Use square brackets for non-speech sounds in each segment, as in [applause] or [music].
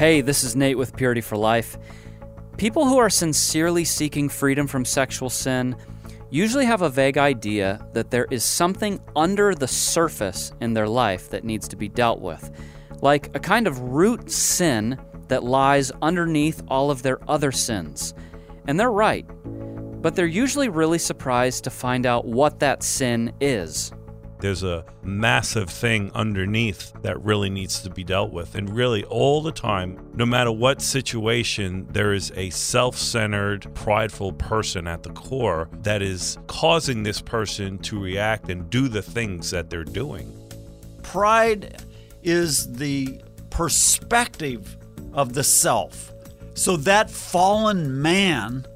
Hey, this is Nate with Purity for Life. People who are sincerely seeking freedom from sexual sin usually have a vague idea that there is something under the surface in their life that needs to be dealt with, like a kind of root sin that lies underneath all of their other sins. And they're right, but they're usually really surprised to find out what that sin is. There's a massive thing underneath that really needs to be dealt with. And really, all the time, no matter what situation, there is a self centered, prideful person at the core that is causing this person to react and do the things that they're doing. Pride is the perspective of the self. So that fallen man,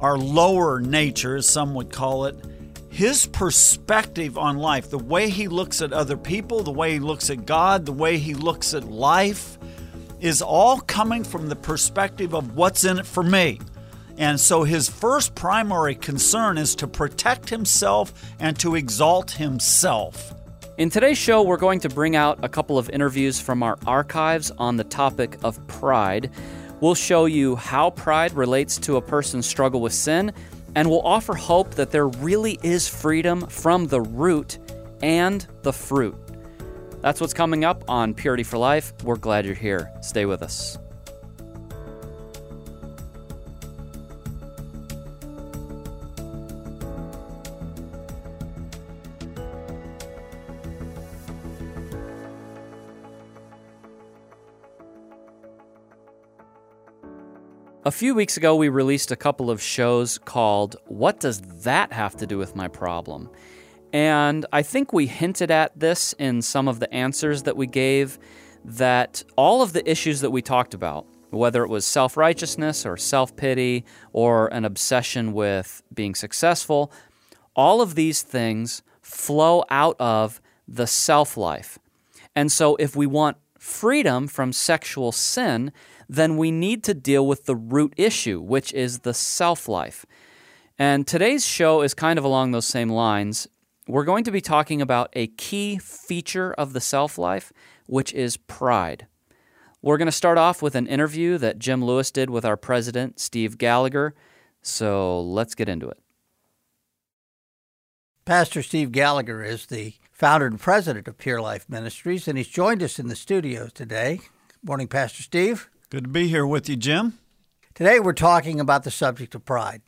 our lower nature, as some would call it, his perspective on life, the way he looks at other people, the way he looks at God, the way he looks at life, is all coming from the perspective of what's in it for me. And so his first primary concern is to protect himself and to exalt himself. In today's show, we're going to bring out a couple of interviews from our archives on the topic of pride. We'll show you how pride relates to a person's struggle with sin and will offer hope that there really is freedom from the root and the fruit. That's what's coming up on Purity for Life. We're glad you're here. Stay with us. A few weeks ago, we released a couple of shows called What Does That Have to Do with My Problem? And I think we hinted at this in some of the answers that we gave that all of the issues that we talked about, whether it was self righteousness or self pity or an obsession with being successful, all of these things flow out of the self life. And so if we want freedom from sexual sin, then we need to deal with the root issue, which is the self life. And today's show is kind of along those same lines. We're going to be talking about a key feature of the self life, which is pride. We're going to start off with an interview that Jim Lewis did with our president, Steve Gallagher. So let's get into it. Pastor Steve Gallagher is the founder and president of Pure Life Ministries, and he's joined us in the studio today. Morning, Pastor Steve. Good to be here with you, Jim. Today we're talking about the subject of pride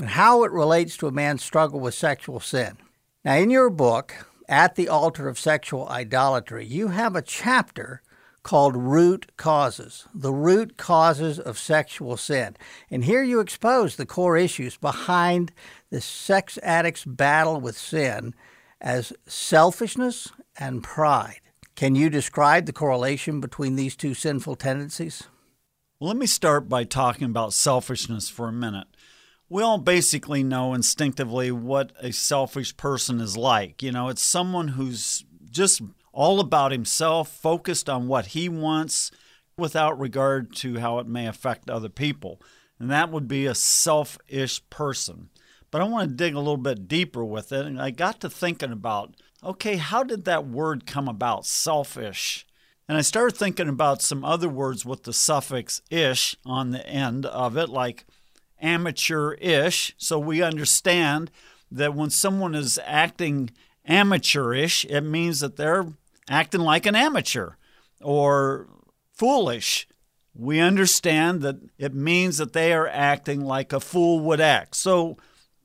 and how it relates to a man's struggle with sexual sin. Now, in your book, At the Altar of Sexual Idolatry, you have a chapter called Root Causes, the root causes of sexual sin. And here you expose the core issues behind the sex addict's battle with sin as selfishness and pride. Can you describe the correlation between these two sinful tendencies? Let me start by talking about selfishness for a minute. We all basically know instinctively what a selfish person is like. You know, it's someone who's just all about himself, focused on what he wants without regard to how it may affect other people. And that would be a selfish person. But I want to dig a little bit deeper with it. And I got to thinking about okay, how did that word come about, selfish? And I started thinking about some other words with the suffix ish on the end of it, like amateur-ish. So we understand that when someone is acting amateurish, it means that they're acting like an amateur or foolish. We understand that it means that they are acting like a fool would act. So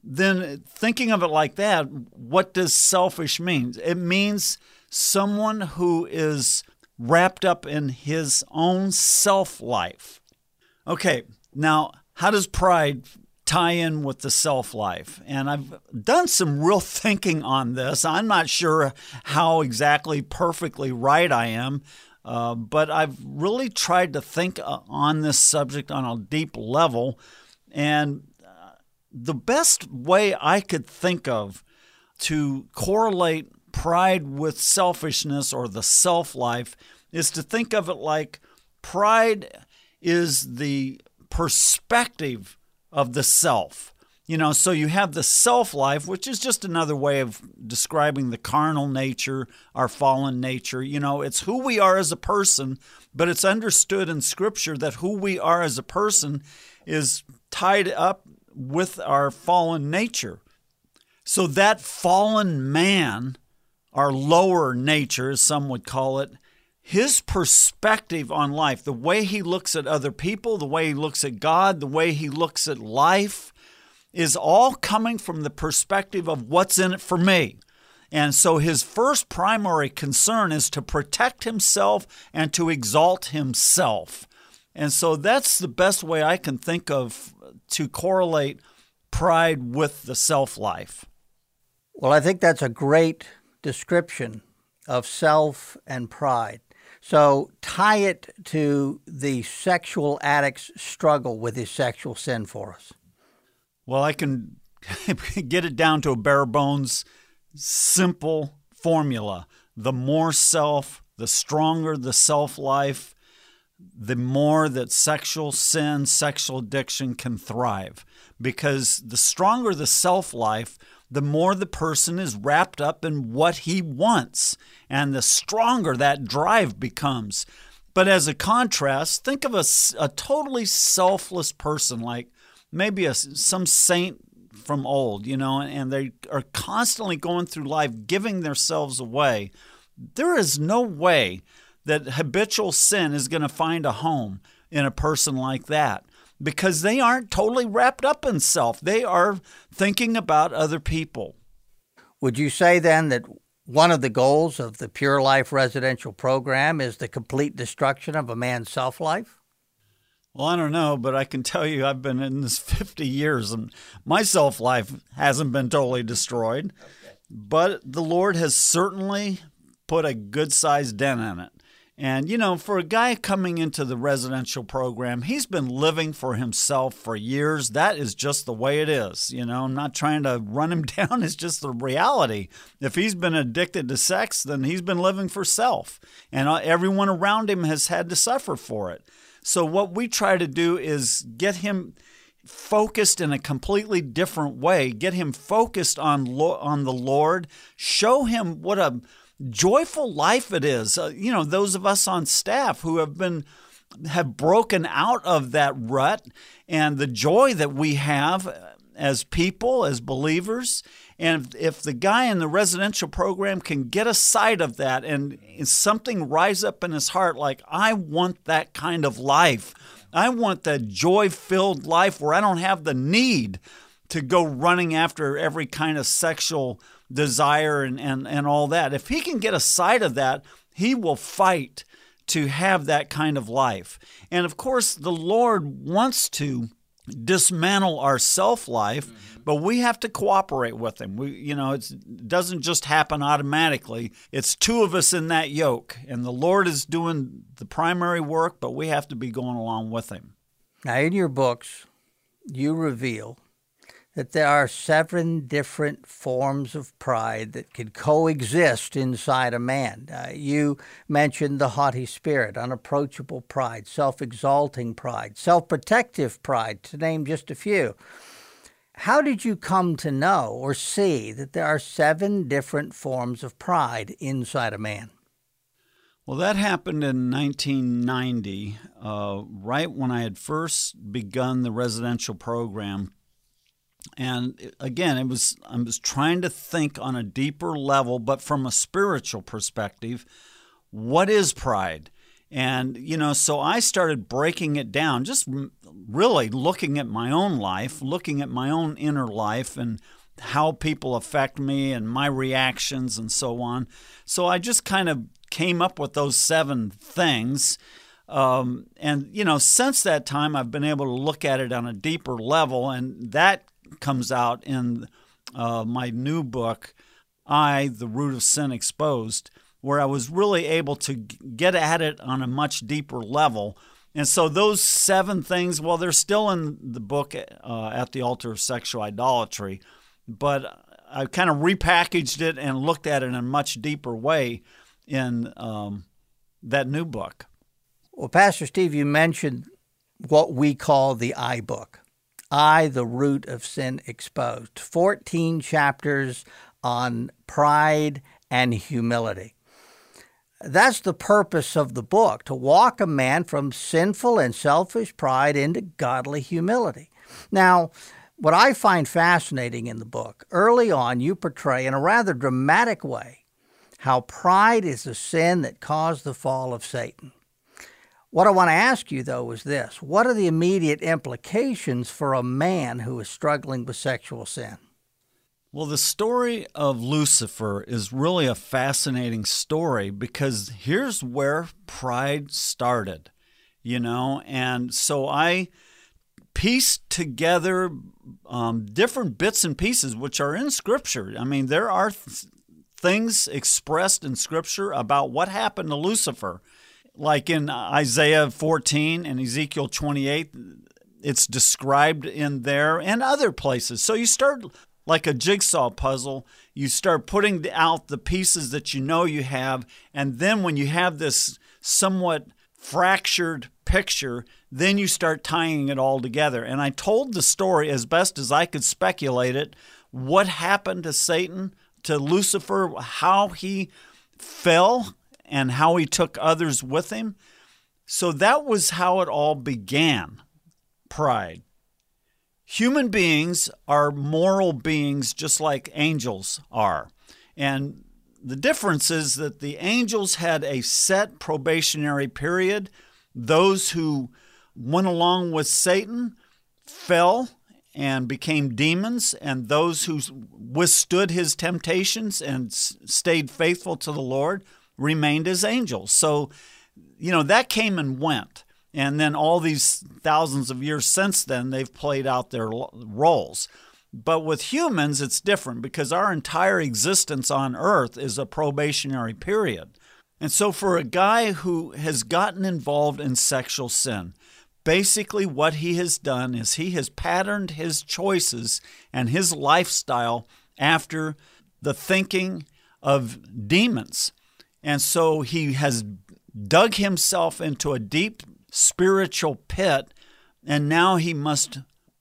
then thinking of it like that, what does selfish mean? It means someone who is wrapped up in his own self life. Okay, now how does pride tie in with the self life? And I've done some real [laughs] thinking on this. I'm not sure how exactly perfectly right I am, uh, but I've really tried to think uh, on this subject on a deep level. And uh, the best way I could think of to correlate pride with selfishness or the self life is to think of it like pride is the perspective of the self. You know, so you have the self life, which is just another way of describing the carnal nature, our fallen nature. You know, it's who we are as a person, but it's understood in Scripture that who we are as a person is tied up with our fallen nature. So that fallen man, our lower nature, as some would call it, his perspective on life, the way he looks at other people, the way he looks at God, the way he looks at life, is all coming from the perspective of what's in it for me. And so his first primary concern is to protect himself and to exalt himself. And so that's the best way I can think of to correlate pride with the self life. Well, I think that's a great description of self and pride. So tie it to the sexual addict's struggle with his sexual sin for us. Well, I can [laughs] get it down to a bare bones, simple formula. The more self, the stronger the self life, the more that sexual sin, sexual addiction can thrive. Because the stronger the self life, the more the person is wrapped up in what he wants, and the stronger that drive becomes. But as a contrast, think of a, a totally selfless person like maybe a, some saint from old, you know, and they are constantly going through life giving themselves away, there is no way that habitual sin is going to find a home in a person like that because they aren't totally wrapped up in self. They are thinking about other people. Would you say then that one of the goals of the Pure Life residential program is the complete destruction of a man's self life? Well, I don't know, but I can tell you I've been in this [laughs] 50 years and my self life hasn't been totally destroyed. Okay. But the Lord has certainly put a good sized dent in it. And, you know, for a guy coming into the residential program, he's been living for himself for years. That is just the way it is. You know, I'm not trying to run him [laughs] down. It's just the reality. If he's been addicted to sex, then he's been living for self. And uh, everyone around him has had to suffer for it. So, what we try to do is get him focused in a completely different way, get him focused on, on the Lord, show him what a joyful life it is. Uh, you know, those of us on staff who have been have broken out of that rut and the joy that we have as people, as believers. And if, if the guy in the residential program can get a sight of that and something rise up in his heart, like, I want that kind of life. I want that joy filled life where I don't have the need to go running after every kind of sexual desire and, and, and all that. If he can get a sight of that, he will fight to have that kind of life. And of course, the Lord wants to dismantle our self life, mm-hmm. but we have to cooperate with him. We, you know, it doesn't just happen automatically. It's two of us in that yoke, and the Lord is doing the primary work, but we have to be going along with him. Now, in your books, you reveal that there are seven different forms of pride that could coexist inside a man. Uh, you mentioned the haughty spirit, unapproachable pride, self exalting pride, self protective pride, to name just a few. How did you come to know or see that there are seven different forms of pride inside a man? Well, that happened in 1990, uh, right when I had first begun the residential program and again it was i was trying to think on a deeper level but from a spiritual perspective what is pride? And you know so i started breaking it down just really looking at my own life looking at my own inner life and how people affect me and my reactions and so on. So i just kind of came up with those seven things. Um, and you know since that time i've been able to look at it on a deeper level and that comes out in uh, my new book, I, The Root of Sin Exposed, where I was really able to get at it on a much deeper level. And so those seven things, well, they're still in the book uh, at the altar of sexual idolatry, but I kind of repackaged it and looked at it in a much deeper way in um, that new book. Well, Pastor Steve, you mentioned what we call the I book. I, the root of sin exposed. 14 chapters on pride and humility. That's the purpose of the book to walk a man from sinful and selfish pride into godly humility. Now, what I find fascinating in the book, early on, you portray in a rather dramatic way how pride is the sin that caused the fall of Satan. What I want to ask you, though, is this What are the immediate implications for a man who is struggling with sexual sin? Well, the story of Lucifer is really a fascinating story because here's where pride started, you know? And so I pieced together um, different bits and pieces which are in Scripture. I mean, there are th- things expressed in Scripture about what happened to Lucifer. Like in Isaiah 14 and Ezekiel 28, it's described in there and other places. So you start like a jigsaw puzzle. You start putting out the pieces that you know you have. And then when you have this somewhat fractured picture, then you start tying it all together. And I told the story as best as I could speculate it what happened to Satan, to Lucifer, how he fell, and how he took others with him. So that was how it all began pride. Human beings are moral beings just like angels are. And the difference is that the angels had a set probationary period. Those who went along with Satan fell and became demons, and those who withstood his temptations and stayed faithful to the Lord remained as angels. So, you know, that came and went. And then all these thousands of years since then, they've played out their roles. But with humans, it's different because our entire existence on earth is a probationary period. And so, for a guy who has gotten involved in sexual sin, basically what he has done is he has patterned his choices and his lifestyle after the thinking of demons. And so he has dug himself into a deep spiritual pit, and now he must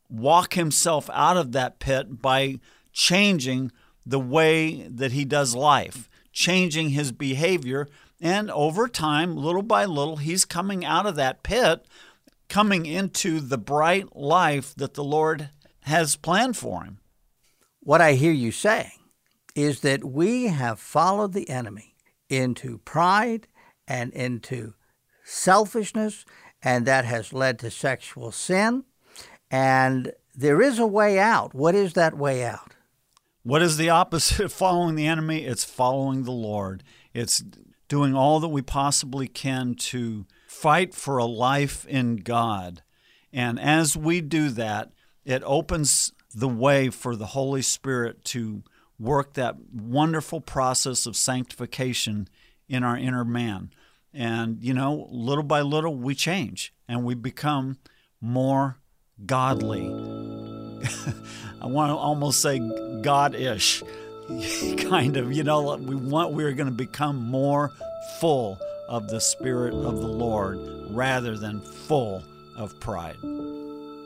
walk himself out of that pit by changing the way that he does life, changing his behavior. And over time, little by little, he's coming out of that pit, coming into the bright life that the Lord has planned for him. What I hear you saying is that we have followed the enemy into pride and into selfishness, and that has led to sexual sin. And there is a way out. What is that way out? What is the opposite of following the enemy? It's following the Lord. It's doing all that we possibly can to fight for a life in God. And as we do that, it opens the way for the Holy Spirit to work that wonderful process of sanctification in our inner man. And, you know, little by little, we change and we become more godly. [laughs] I want to almost say God ish, [laughs] kind of. You know, we want, we're going to become more full of the Spirit of the Lord rather than full of pride.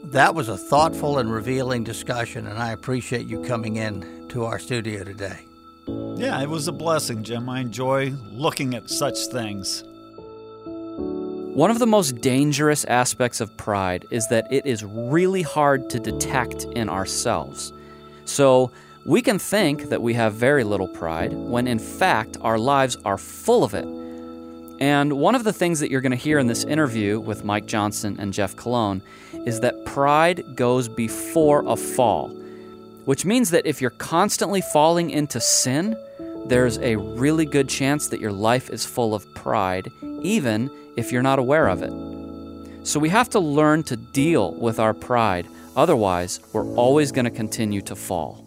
That was a thoughtful and revealing discussion, and I appreciate you coming in to our studio today. Yeah, it was a blessing, Jim. I enjoy looking at such things. One of the most dangerous aspects of pride is that it is really hard to detect in ourselves. So, we can think that we have very little pride when in fact our lives are full of it. And one of the things that you're going to hear in this interview with Mike Johnson and Jeff Colon is that pride goes before a fall, which means that if you're constantly falling into sin, there's a really good chance that your life is full of pride, even if you're not aware of it. So we have to learn to deal with our pride, otherwise, we're always going to continue to fall.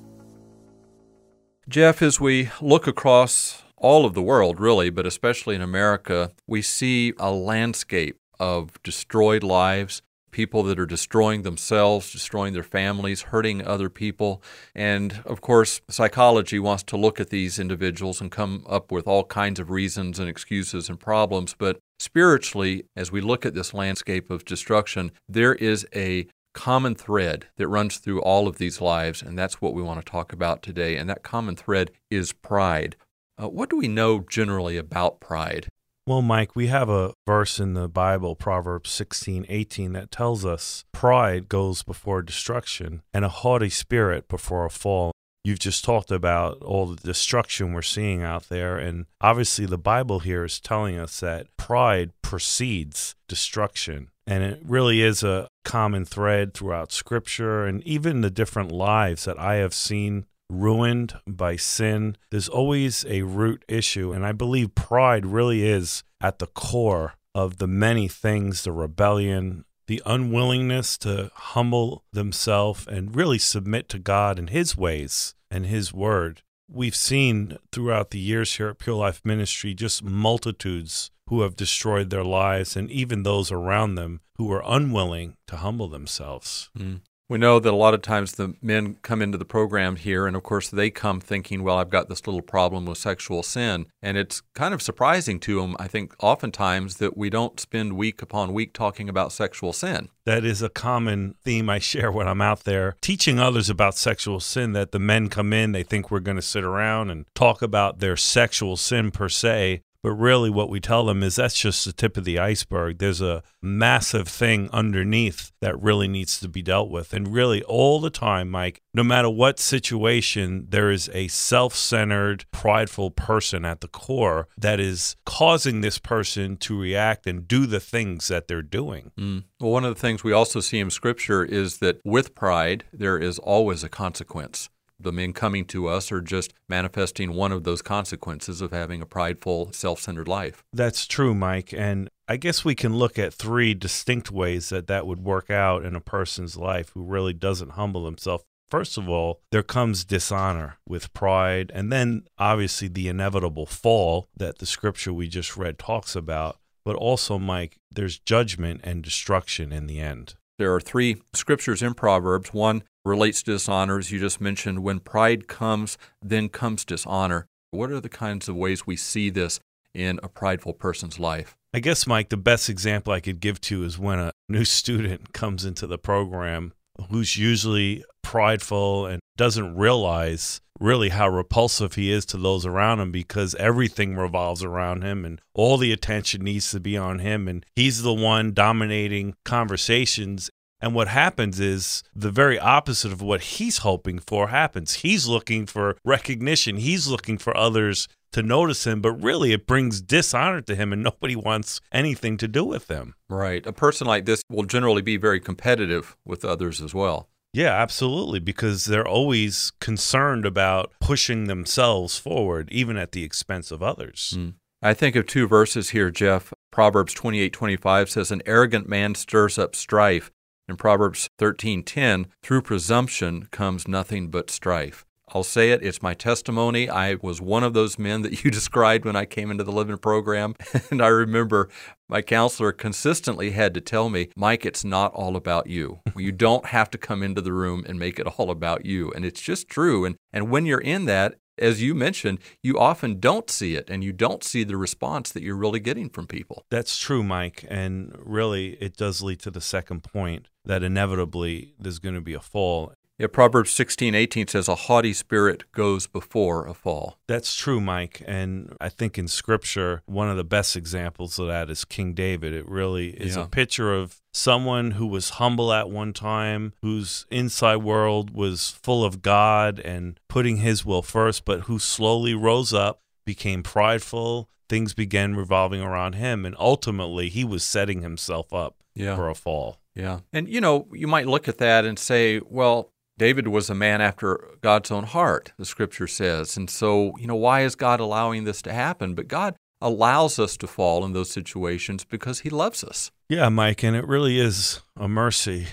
Jeff, as we look across all of the world, really, but especially in America, we see a landscape of destroyed lives, people that are destroying themselves, destroying their families, hurting other people. And of course, psychology wants to look at these individuals and come up with all kinds of reasons and excuses and problems. But spiritually, as we look at this landscape of destruction, there is a common thread that runs through all of these lives, and that's what we want to talk about today. And that common thread is pride. Uh, what do we know generally about pride? Well, Mike, we have a verse in the Bible, Proverbs 16, 18, that tells us pride goes before destruction and a haughty spirit before a fall. You've just talked about all the destruction we're seeing out there. And obviously, the Bible here is telling us that pride precedes destruction. And it really is a common thread throughout Scripture and even the different lives that I have seen ruined by sin. There's always a root issue. And I believe pride really is at the core of the many things the rebellion, the unwillingness to humble themselves and really submit to God and His ways and His word. We've seen throughout the years here at Pure Life Ministry just multitudes who have destroyed their lives and even those around them who are unwilling to humble themselves. Mm. We know that a lot of times the men come into the program here, and of course, they come thinking, well, I've got this little problem with sexual sin. And it's kind of surprising to them, I think, oftentimes that we don't spend week upon week talking about sexual sin. That is a common theme I share when I'm out there teaching others about sexual sin. That the men come in, they think we're going to sit around and talk about their sexual sin per se. But really, what we tell them is that's just the tip of the iceberg. There's a massive thing underneath that really needs to be dealt with. And really, all the time, Mike, no matter what situation, there is a self centered, prideful person at the core that is causing this person to react and do the things that they're doing. Mm. Well, one of the things we also see in Scripture is that with pride, there is always a consequence the men coming to us are just manifesting one of those consequences of having a prideful, self centered life. That's true, Mike. And I guess we can look at three distinct ways that that would work out in a person's life who really doesn't humble himself. First of all, there comes dishonor with pride, and then obviously the inevitable fall that the scripture we just read talks about. But also, Mike, there's judgment and destruction in the end. There are three scriptures in Proverbs. One relates to dishonor, as you just mentioned. When pride comes, then comes dishonor. What are the kinds of ways we see this in a prideful person's life? I guess, Mike, the best example I could give to is when a new student [laughs] comes into the program who's usually prideful and doesn't realize really how repulsive he is to those around him because everything revolves around him and all the attention needs to be on him and he's the one dominating conversations and what happens is the very opposite of what he's hoping for happens. He's looking for recognition. He's looking for others to notice him, but really it brings dishonor to him and nobody wants anything to do with him. Right. A person like this will generally be very competitive with others as well. Yeah, absolutely, because they're always concerned about pushing themselves forward, even at the expense of others. Mm. I think of two verses here, Jeff. Proverbs 28 25 says, An arrogant man stirs up strife. In Proverbs 13:10, through presumption comes nothing but strife. I'll say it, it's my testimony. I was one of those men that [laughs] you described when I came into the living program. [laughs] And I remember my counselor consistently had to tell me, Mike, it's not all about you. [laughs] You don't have to come into the room and make it all about you. And it's just true. And, and when you're in that, as you mentioned, you often don't see it and you don't see the response that you're really getting from people. That's true, Mike. And really, it does lead to the second point that inevitably there's going to be a fall. Yeah, Proverbs 16, 18 says, A haughty spirit goes before a fall. That's true, Mike. And I think in Scripture, one of the best examples of that is King David. It really is yeah. a picture of someone who was humble at one time, whose inside world was full of God and putting his will first, but who slowly rose up, became prideful. Things began revolving around him. And ultimately, he was setting himself up yeah. for a fall. Yeah. And, you know, you might look at that and say, well, David was a man after God's own heart, the scripture says. And so, you know, why is God allowing this to happen? But God allows us to fall in those situations because he loves us. Yeah, Mike, and it really is a mercy.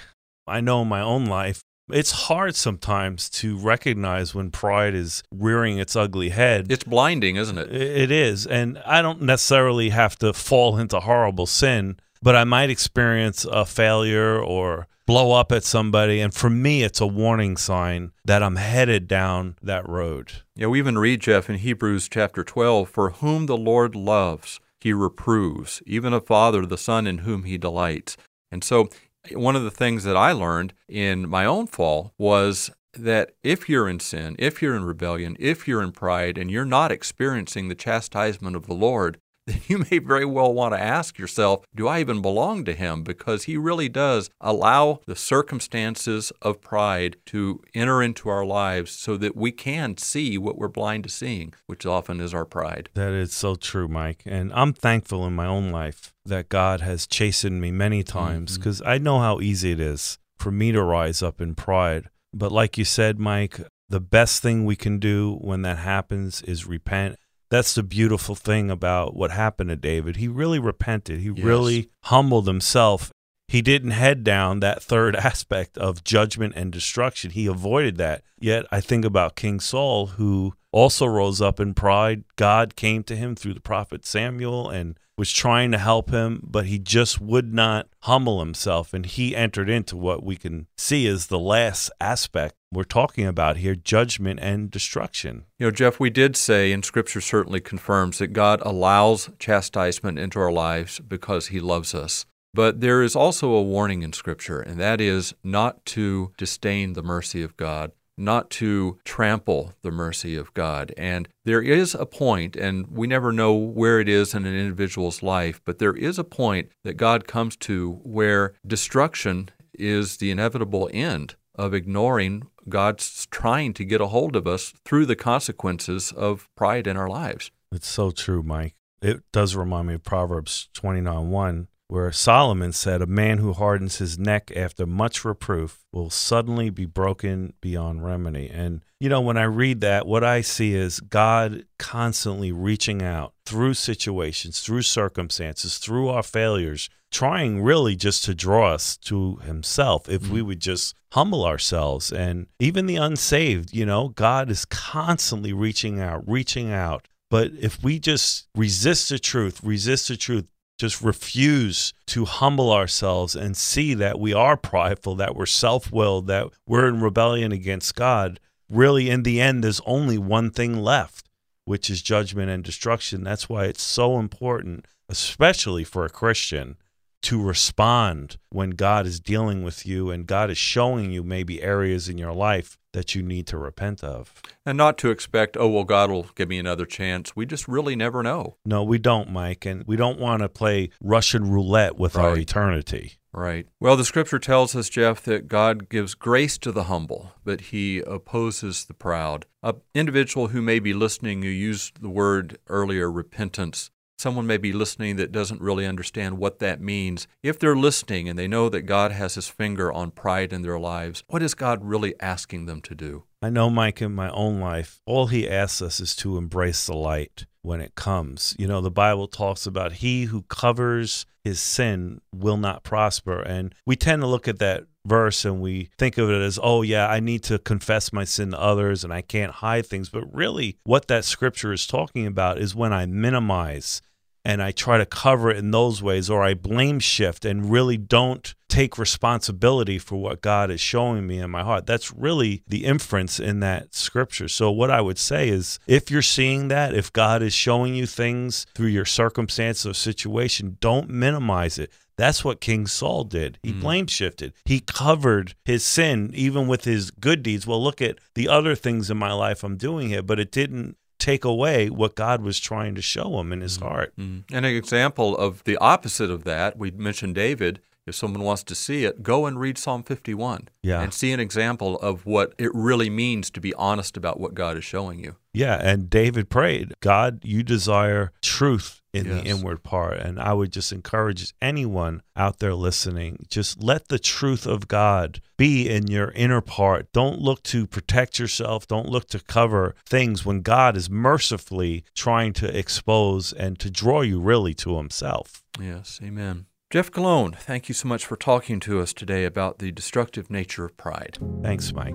I know in my own life, it's hard sometimes to recognize when pride is rearing its ugly head. It's blinding, isn't it? It is. And I don't necessarily have to fall into horrible sin, but I might experience a failure or blow up at somebody. And for me, it's a warning sign that I'm headed down that road. Yeah, we even read, Jeff, in Hebrews chapter 12 For whom the Lord loves, he reproves, even a father, the son in whom he delights. And so, One of the things that I learned in my own fall was that if you're in sin, if you're in rebellion, if you're in pride, and you're not experiencing the chastisement of the Lord, then you may very well want to ask yourself, do I even belong to Him? Because He really does allow the circumstances of pride to enter into our lives so that we can see what we're blind to seeing, which often is our pride. That is so true, Mike. And I'm thankful in my own life that God has chastened me many times because mm-hmm. I know how easy it is for me to rise up in pride. But like you said, Mike, the best thing we can do when that happens is repent that's the beautiful thing about what happened to David. He really repented. He yes. really humbled himself. He didn't head down that [laughs] third aspect of judgment and destruction. He avoided that. Yet I think about King Saul, who also rose up in pride. God came to him through the prophet Samuel and was trying to help him, but he just would not humble himself. And he entered into what we can see as the last aspect we're talking about here judgment and destruction. You know, Jeff, we did say, and Scripture certainly confirms, that God allows chastisement into our lives because He loves us. But there is also a warning in Scripture, and that is not to disdain the mercy of God, not to trample the mercy of God. And there is a point, and we never know where it is in an individual's life, but there is a point that God comes to where destruction is the inevitable end of ignoring God's trying to get a hold of us through the consequences of pride in our lives. It's so true, Mike. It does remind me of Proverbs 29 1, where Solomon said, A man who hardens his neck after much reproof will suddenly be broken beyond remedy. And, you know, when I read that, what I see is God constantly reaching out through situations, through circumstances, through our failures trying really just to draw us to himself if mm-hmm. we would just humble ourselves and even the unsaved you know god is constantly reaching out reaching out but if we just resist the truth resist the truth just refuse to humble ourselves and see that we are prideful that we're self-willed that we're in rebellion against god really in the end there's only one thing left which is judgment and destruction. That's why it's so important especially for a christian to respond when God is dealing with you and God is showing you maybe areas in your life that you need to repent of. And not to expect, oh, well, God will give me another chance. We just really never know. No, we don't, Mike. And we don't want to play Russian roulette with right. our eternity. Right. Well, the scripture tells us, Jeff, that God gives grace to the humble, but he opposes the proud. An individual who may be listening, who used the word earlier, repentance, someone may be listening that doesn't really understand what that means. If they're listening and they know that God has his finger on pride in their lives, what is God really asking them to do? I know, Mike, in my own life, all he asks us is to embrace the light when it comes. You know, the Bible talks about he who covers his sin will not prosper. And we tend to look at that verse and we think of it as, oh, yeah, I need to confess my sin to others and I can't hide things. But really, what that scripture is talking about is when I minimize and I try to cover it in those ways, or I blame shift and really don't take responsibility for what God is showing me in my heart. That's really the inference in that scripture. So, what I would say is if you're seeing that, if God is showing you things through your circumstance or situation, don't minimize it. That's what King Saul did. He mm. blame shifted. He covered his sin even with his good deeds. Well, look at the other things in my life I'm doing here, but it didn't take away what God was trying to show him in his mm-hmm. heart. Mm-hmm. And an example of the opposite of that, we mentioned David. If someone wants to see it, go and read Psalm 51 yeah. and see an example of what it really means to be honest about what God is showing you. Yeah, and David prayed, God, you desire truth in yes. the inward part. And I would just encourage anyone out there listening, just let the truth of God be in your inner part. Don't look to protect yourself, don't look to cover things when God is mercifully trying to expose and to draw you really to Himself. Yes, amen. Jeff Colon, thank you so much for talking to us today about the destructive nature of pride. Thanks, Mike.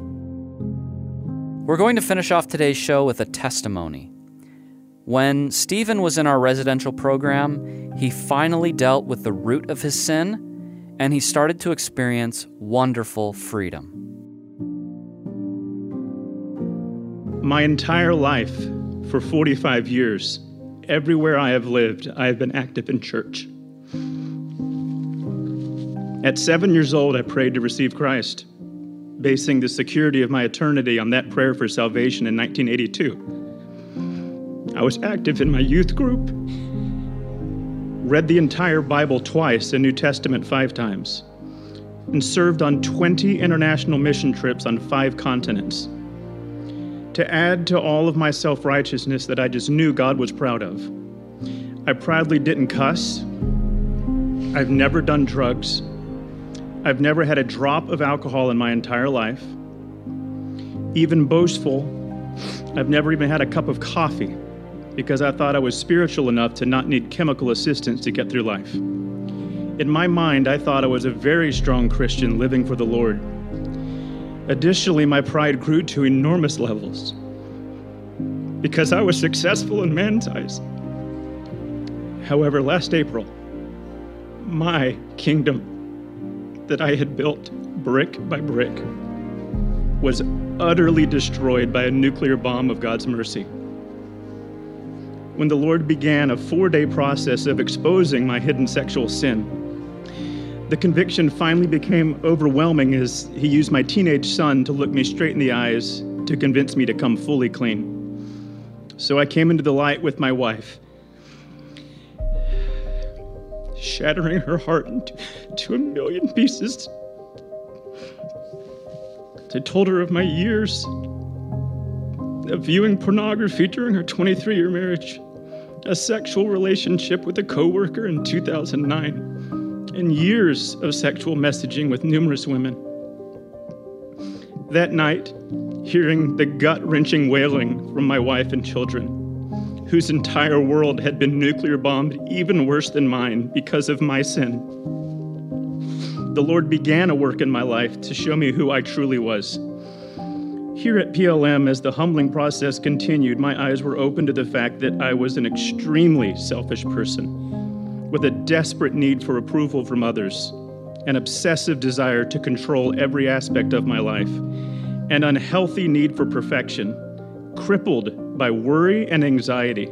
We're going to finish off today's show with a testimony. When Stephen was in our residential program, he finally dealt with the root of his sin and he started to experience wonderful freedom. My entire life, for 45 years, everywhere I have lived, I have been active in church. At seven years old, I prayed to receive Christ, basing the security of my eternity on that prayer for salvation in 1982. I was active in my youth group, read the entire Bible twice and New Testament five times, and served on 20 international mission trips on five continents. To add to all of my self righteousness that I just knew God was proud of, I proudly didn't cuss. I've never done drugs. I've never had a drop of alcohol in my entire life. Even boastful, I've never even had a cup of coffee because I thought I was spiritual enough to not need chemical assistance to get through life. In my mind, I thought I was a very strong Christian living for the Lord. Additionally, my pride grew to enormous levels because I was successful in man's eyes. However, last April, my kingdom that I had built brick by brick was utterly destroyed by a nuclear bomb of God's mercy when the Lord began a four day process of exposing my hidden sexual sin. The conviction finally became overwhelming as he used my teenage son to look me straight in the eyes to convince me to come fully clean. So I came into the light with my wife, shattering her heart into to a million pieces. I told her of my years of viewing pornography during our 23 year marriage a sexual relationship with a coworker in 2009, and years of sexual messaging with numerous women. That night, hearing the gut wrenching wailing from my wife and children, whose entire world had been nuclear bombed even worse than mine because of my sin. The Lord began a work in my life to show me who I truly was here at PLM, as the humbling process continued, my eyes were open to the fact that I was an extremely selfish person with a desperate need for approval from others, an obsessive desire to control every aspect of my life, an unhealthy need for perfection, crippled by worry and anxiety.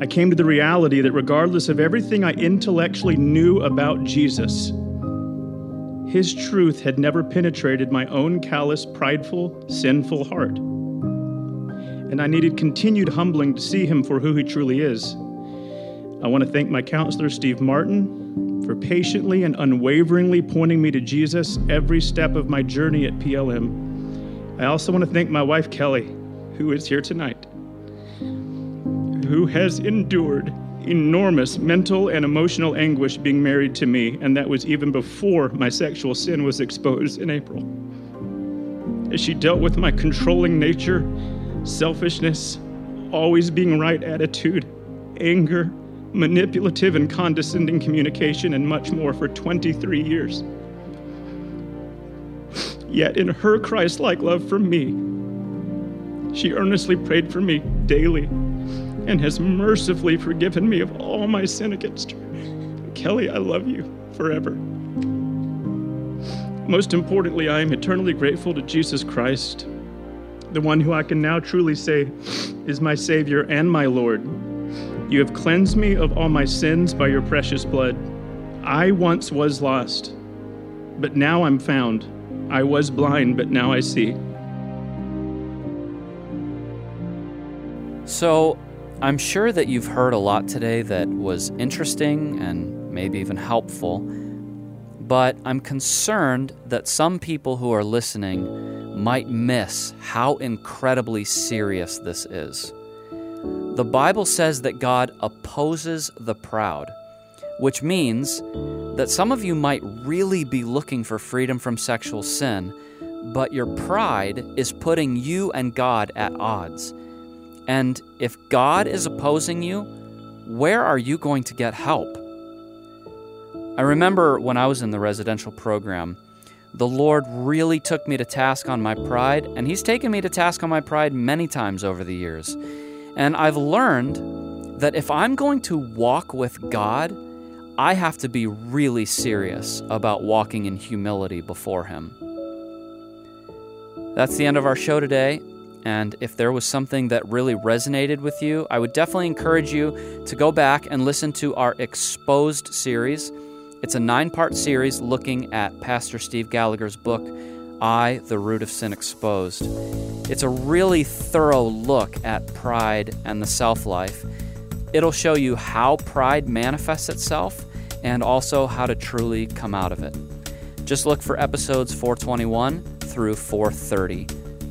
I came to the reality that regardless of everything I intellectually knew about Jesus, his truth had never penetrated my own callous, prideful, sinful heart. And I needed continued humbling to see him for who he truly is. I want to thank my counselor, Steve Martin, for patiently and unwaveringly pointing me to Jesus every step of my journey at PLM. I also want to thank my wife, Kelly, who is here tonight, who has endured enormous mental and emotional anguish being married to me, and that was even before my sexual sin was exposed in April. As she dealt with my controlling nature, selfishness, always being right attitude, anger, manipulative and condescending communication, and much more for 23 years. Yet, in her Christ like love for me, she earnestly prayed for me daily and has mercifully forgiven me of all my sin against her. Kelly, I love you forever. Most importantly, I am eternally grateful to Jesus Christ, the one who I can now truly say is my Savior and my Lord. You have cleansed me of all my sins by your precious blood. I once was lost, but now I'm found. I was blind, but now I see. So, I'm sure that you've heard a lot today that was interesting and maybe even helpful, but I'm concerned that some people who are listening might miss how incredibly serious this is. The Bible says that God opposes the proud, which means that some of you might really be looking for freedom from sexual sin, but your pride is putting you and God at odds and if God is opposing you, where are you going to get help? I remember when I was in the residential program, the Lord really took me to task on my pride, and He's taken me to task on my pride many times over the years. And I've learned that if I'm going to walk with God, I have to be really serious about walking in humility before Him. That's the end of our show today. And if there was something that really resonated with you, I would definitely encourage you to go back and listen to our Exposed series. It's a nine part series looking at Pastor Steve Gallagher's book, I, the Root of Sin Exposed. It's a really thorough look at pride and the self life. It'll show you how pride manifests itself and also how to truly come out of it. Just look for episodes 421 through 430.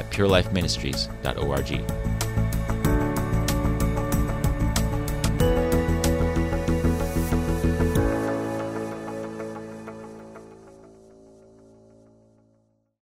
at purelifeministries.org.